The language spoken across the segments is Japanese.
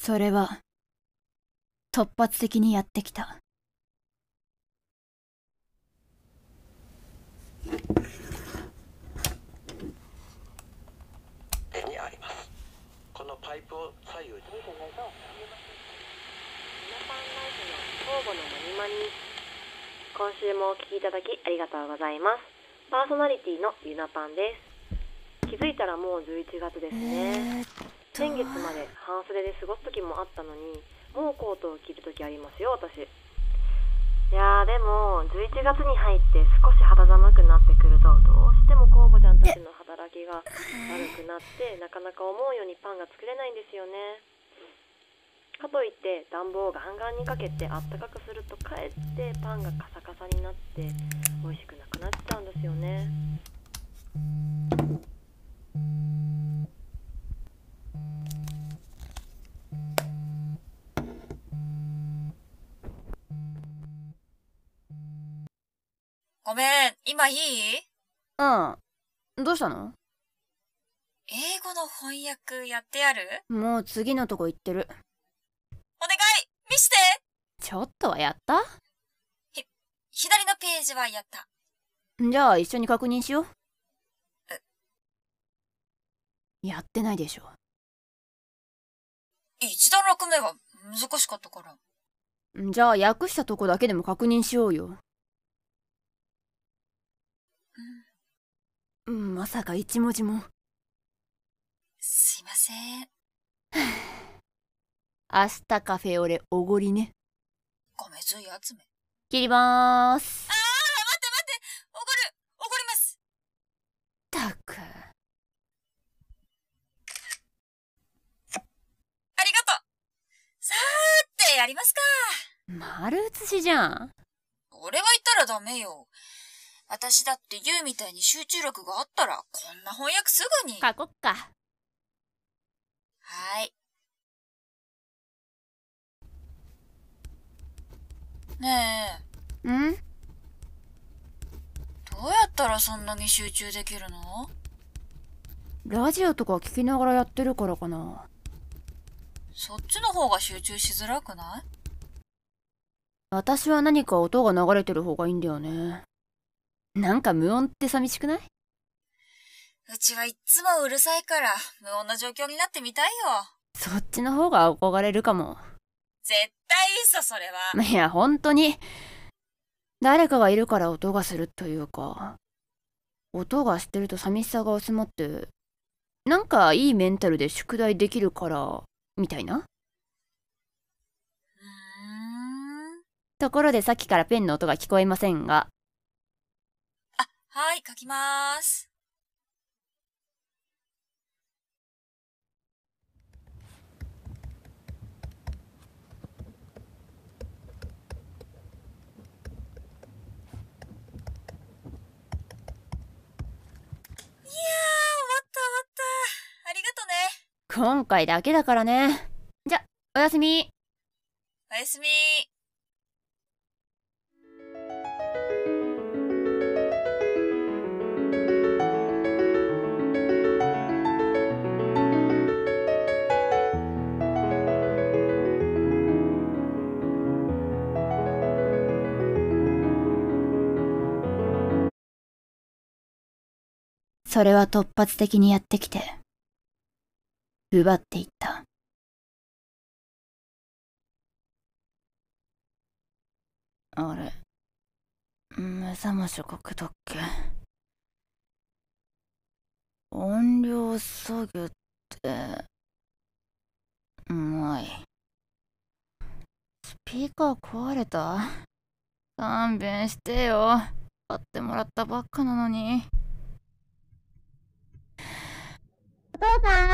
それは突発的にやってきた。絵にあります。このパイプを左右に。今週もお聞きいただきありがとうございます。パーソナリティのゆなパンです。気づいたらもう11月ですね、先月まで半袖で過ごす時もあったのにもうコートを着る時ありますよ私。いやーでも11月に入って少し肌寒くなってくるとどうしてもコウボちゃんたちの働きが悪くなってなかなか思うようにパンが作れないんですよね。かといって暖房をガンガンにかけてあったかくするとかえってパンがカサカサになって美味しくなくなっちゃうんですよね。ごめん、今いい？うん。どうしたの？英語の翻訳やってやる？もう次のとこ行ってる。お願い！見して！ちょっとはやった？左のページはやった。じゃあ一緒に確認しよう。え。やってないでしょ。一段落目が難しかったから。じゃあ訳したとこだけでも確認しようよまさか一文字もすいません。明日カフェオレおごりねごめずい集め。切りまーすああ、待って待っておごるおごりますたくありがとうさーってやりますか。丸写しじゃん俺は言ったらダメよ。私だってユウみたいに集中力があったら、こんな翻訳すぐに。書こっか。はーい。ねえ、ん？どうやったらそんなに集中できるの？ラジオとか聞きながらやってるからかな。そっちの方が集中しづらくない？私は何か音が流れてる方がいいんだよねなんか無音って寂しくない？うちはいっつもうるさいから、無音な状況になってみたいよ。そっちの方が憧れるかも絶対嘘、それは。いや本当に誰かがいるから音がするというか音がしてると寂しさが薄まってなんかいいメンタルで宿題できるからみたいな？ところでさっきからペンの音が聞こえませんがあ、はい、書きまーす。いやー、終わった終わった。ありがとね。今回だけだからねじゃおやすみおやすみそれは突発的にやってきて奪っていった。あれ目覚ましかけたっけ音量下げてうまい。スピーカー壊れた？勘弁してよ。買ってもらったばっかなのにお父さん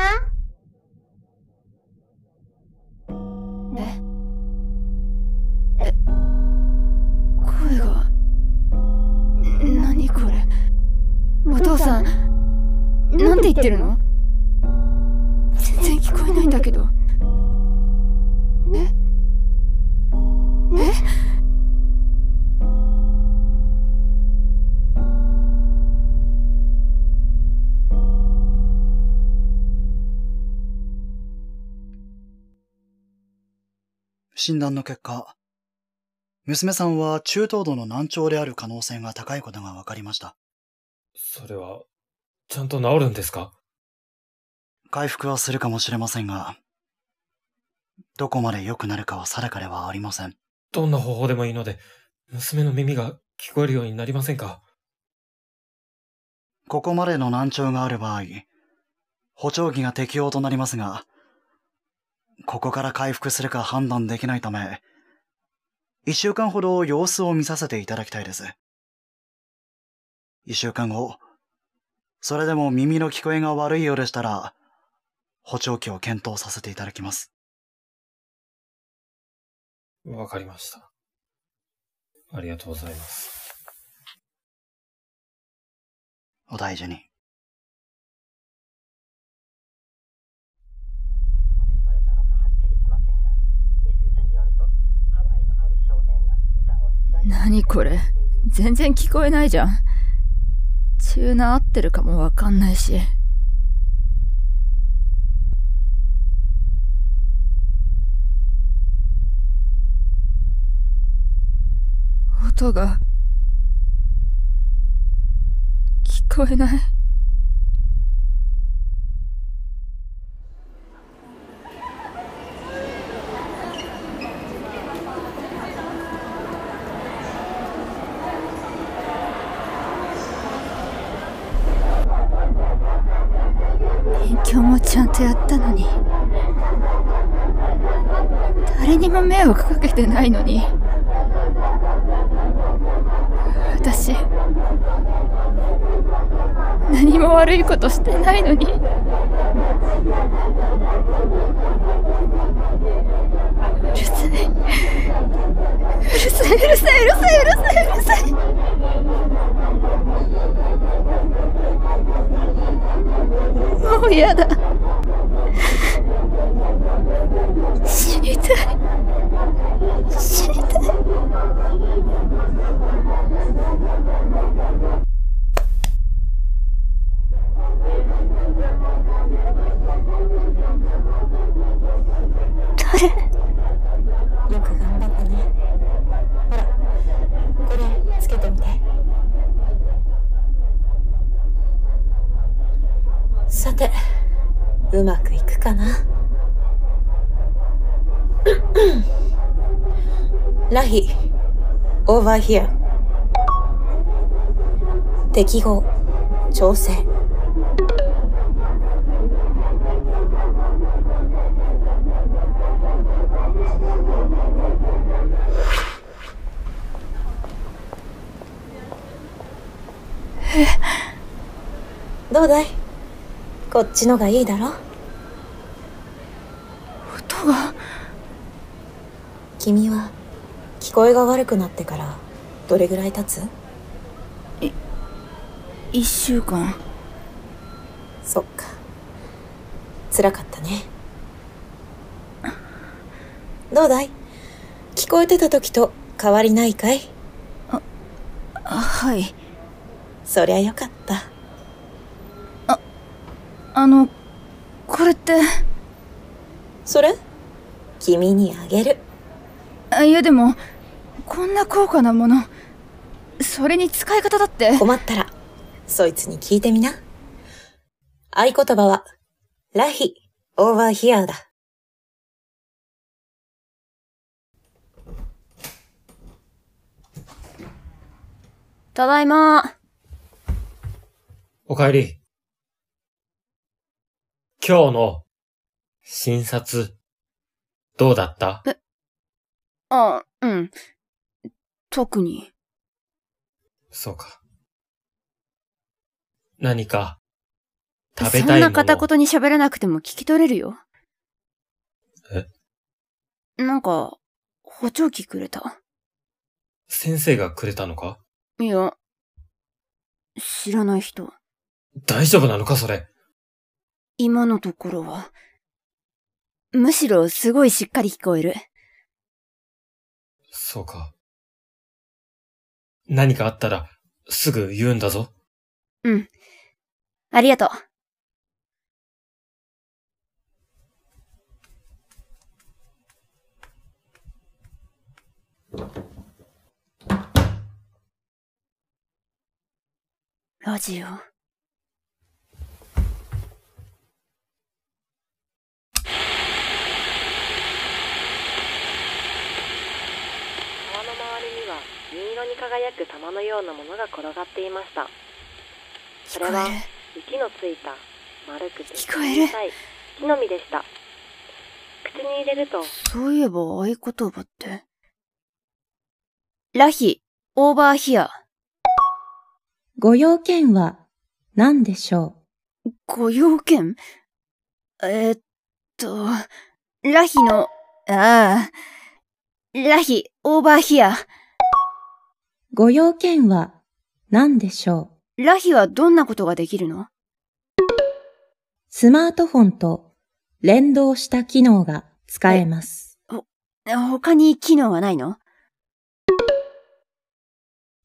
え？え？声が。何これ？お父さんなんて言ってるの？全然聞こえないんだけど。ええ？診断の結果、娘さんは中等度の難聴である可能性が高いことが分かりました。それは、ちゃんと治るんですか？回復はするかもしれませんが、どこまで良くなるかは定かではありません。どんな方法でもいいので、娘の耳が聞こえるようになりませんか？ここまでの難聴がある場合、補聴器が適用となりますが、ここから回復するか判断できないため、一週間ほど様子を見させていただきたいです。一週間後、それでも耳の聞こえが悪いようでしたら、補聴器を検討させていただきます。わかりました。ありがとうございます。お大事に。何これ？全然聞こえないじゃん。チューナー合ってるかもわかんないし。音が聞こえない。勉強もちゃんとやったのに誰にも迷惑かけてないのに。私何も悪いことしてないのに。うるさい。うるさい。うるさい。うるさい。うるさい。うるさい。もうやだ死にたい死にたい誰よく頑張ったねほらこれつけてみてさてうまくいくかな？ラヒオーバーヒア適合調整。どうだい？こっちのがいいだろ？音が。君は聞こえが悪くなってからどれぐらい経つ？一週間。そっか。辛かったね。どうだい？聞こえてた時と変わりないかい？あはい。そりゃよかった。あのこれって。それ？君にあげる。あいやでもこんな高価なものそれに使い方だって。困ったらそいつに聞いてみな。合言葉はラヒオーバーヒアだ。ただいま。おかえり。今日の診察、どうだった？あうん。特に。そうか。何か、食べそたいもの？んな片言に喋らなくても聞き取れるよ。え？なんか補聴器くれた？先生がくれたのか？いや知らない人。大丈夫なのかそれ？今のところはむしろすごいしっかり聞こえる。そうか。何かあったら、すぐ言うんだぞ。うん。ありがとう。ラジオ。に輝く玉のようなものが転がっていましたそれは聞こえる雪のついた丸くて聞こえる小さい木の実でした口に入れるとそういえば合言葉って。ラヒ、オーバーヒア。ご用件は何でしょご用件？えーっと、ラヒの、ああ、ラヒ、オーバーヒア。うご用件は何でしょう？ラヒはどんなことができるの？スマートフォンと連動した機能が使えます。他に機能はないの？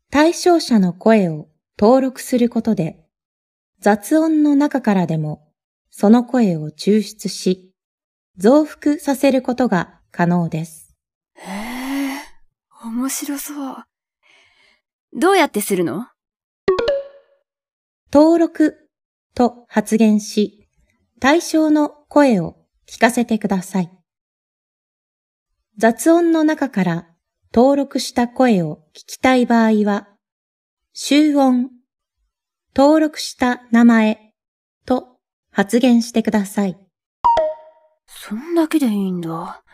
対象者の声を登録することで、雑音の中からでもその声を抽出し、増幅させることが可能です。へえ、面白そう。どうやってするの？登録と発言し、対象の声を聞かせてください。雑音の中から登録した声を聞きたい場合は、集音、登録した名前と発言してください。そんだけでいいんだ。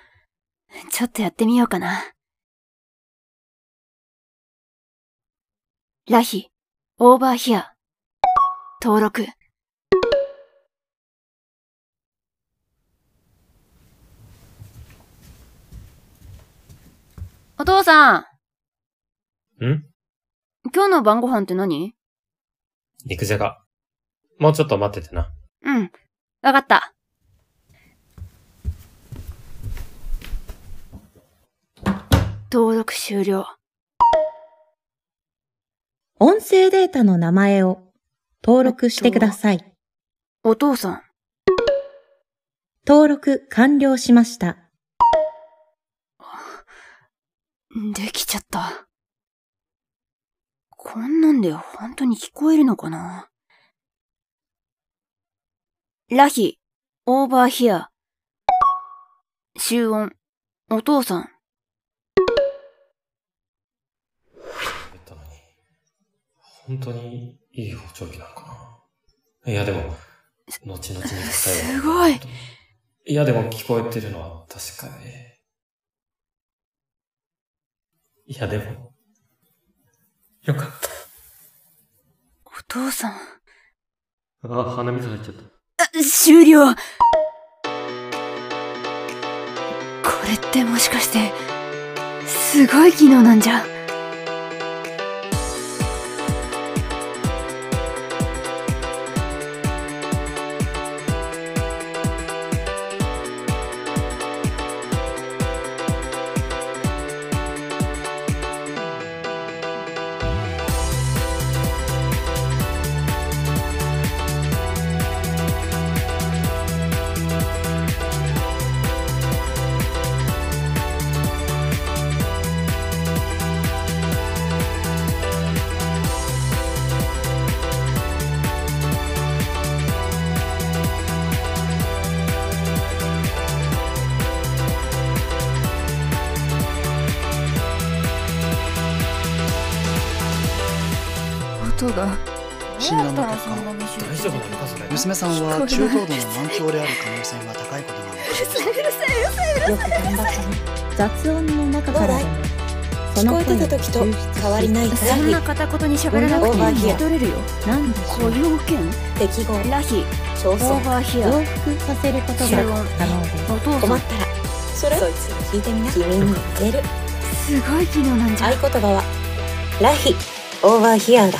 ちょっとやってみようかな。ラヒ、オーバーヒア。登録。お父さん、ん？今日の晩ご飯って何？肉じゃが。もうちょっと待っててな。うん、わかった。登録終了。音声データの名前を登録してください。お父さん、登録完了しました。できちゃった。こんなんで本当に聞こえるのかな？ラヒ、オーバーヒア。集音、お父さん。本当にいい補聴器なのかないやでも、後々に答えは。すごい。いやでも聞こえてるのは確かに。いやでも、よかっお父さん。た。あ、鼻水入っちゃった。あ終了これってもしかして、すごい機能なんじゃ。音が。診断の結果。娘さんは中等度の難聴である可能性が高いことが分かりましたよく頑張ったね。雑音の中からでも、そ聞こえの声をてた時と抽出し変わりないそんな片言に喋らなくても聞き取れるよ。何でしょうご用件適合ラヒ、オーバーヒア。増幅させることが可能です。困ったらそれそいつに聞いてみな君にるすごい機能なんじゃ。合言葉はラヒオーバーヒアだ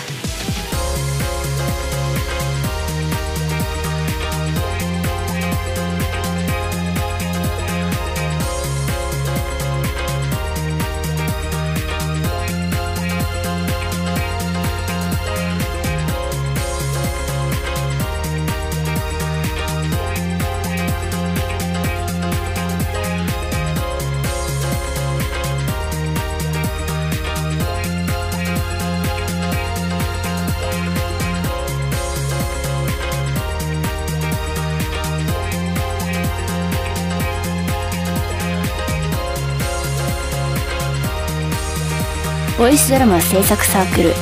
ボイスドラマ制作サークル、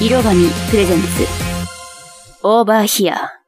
色紙プレゼンツ、オーバーヒア。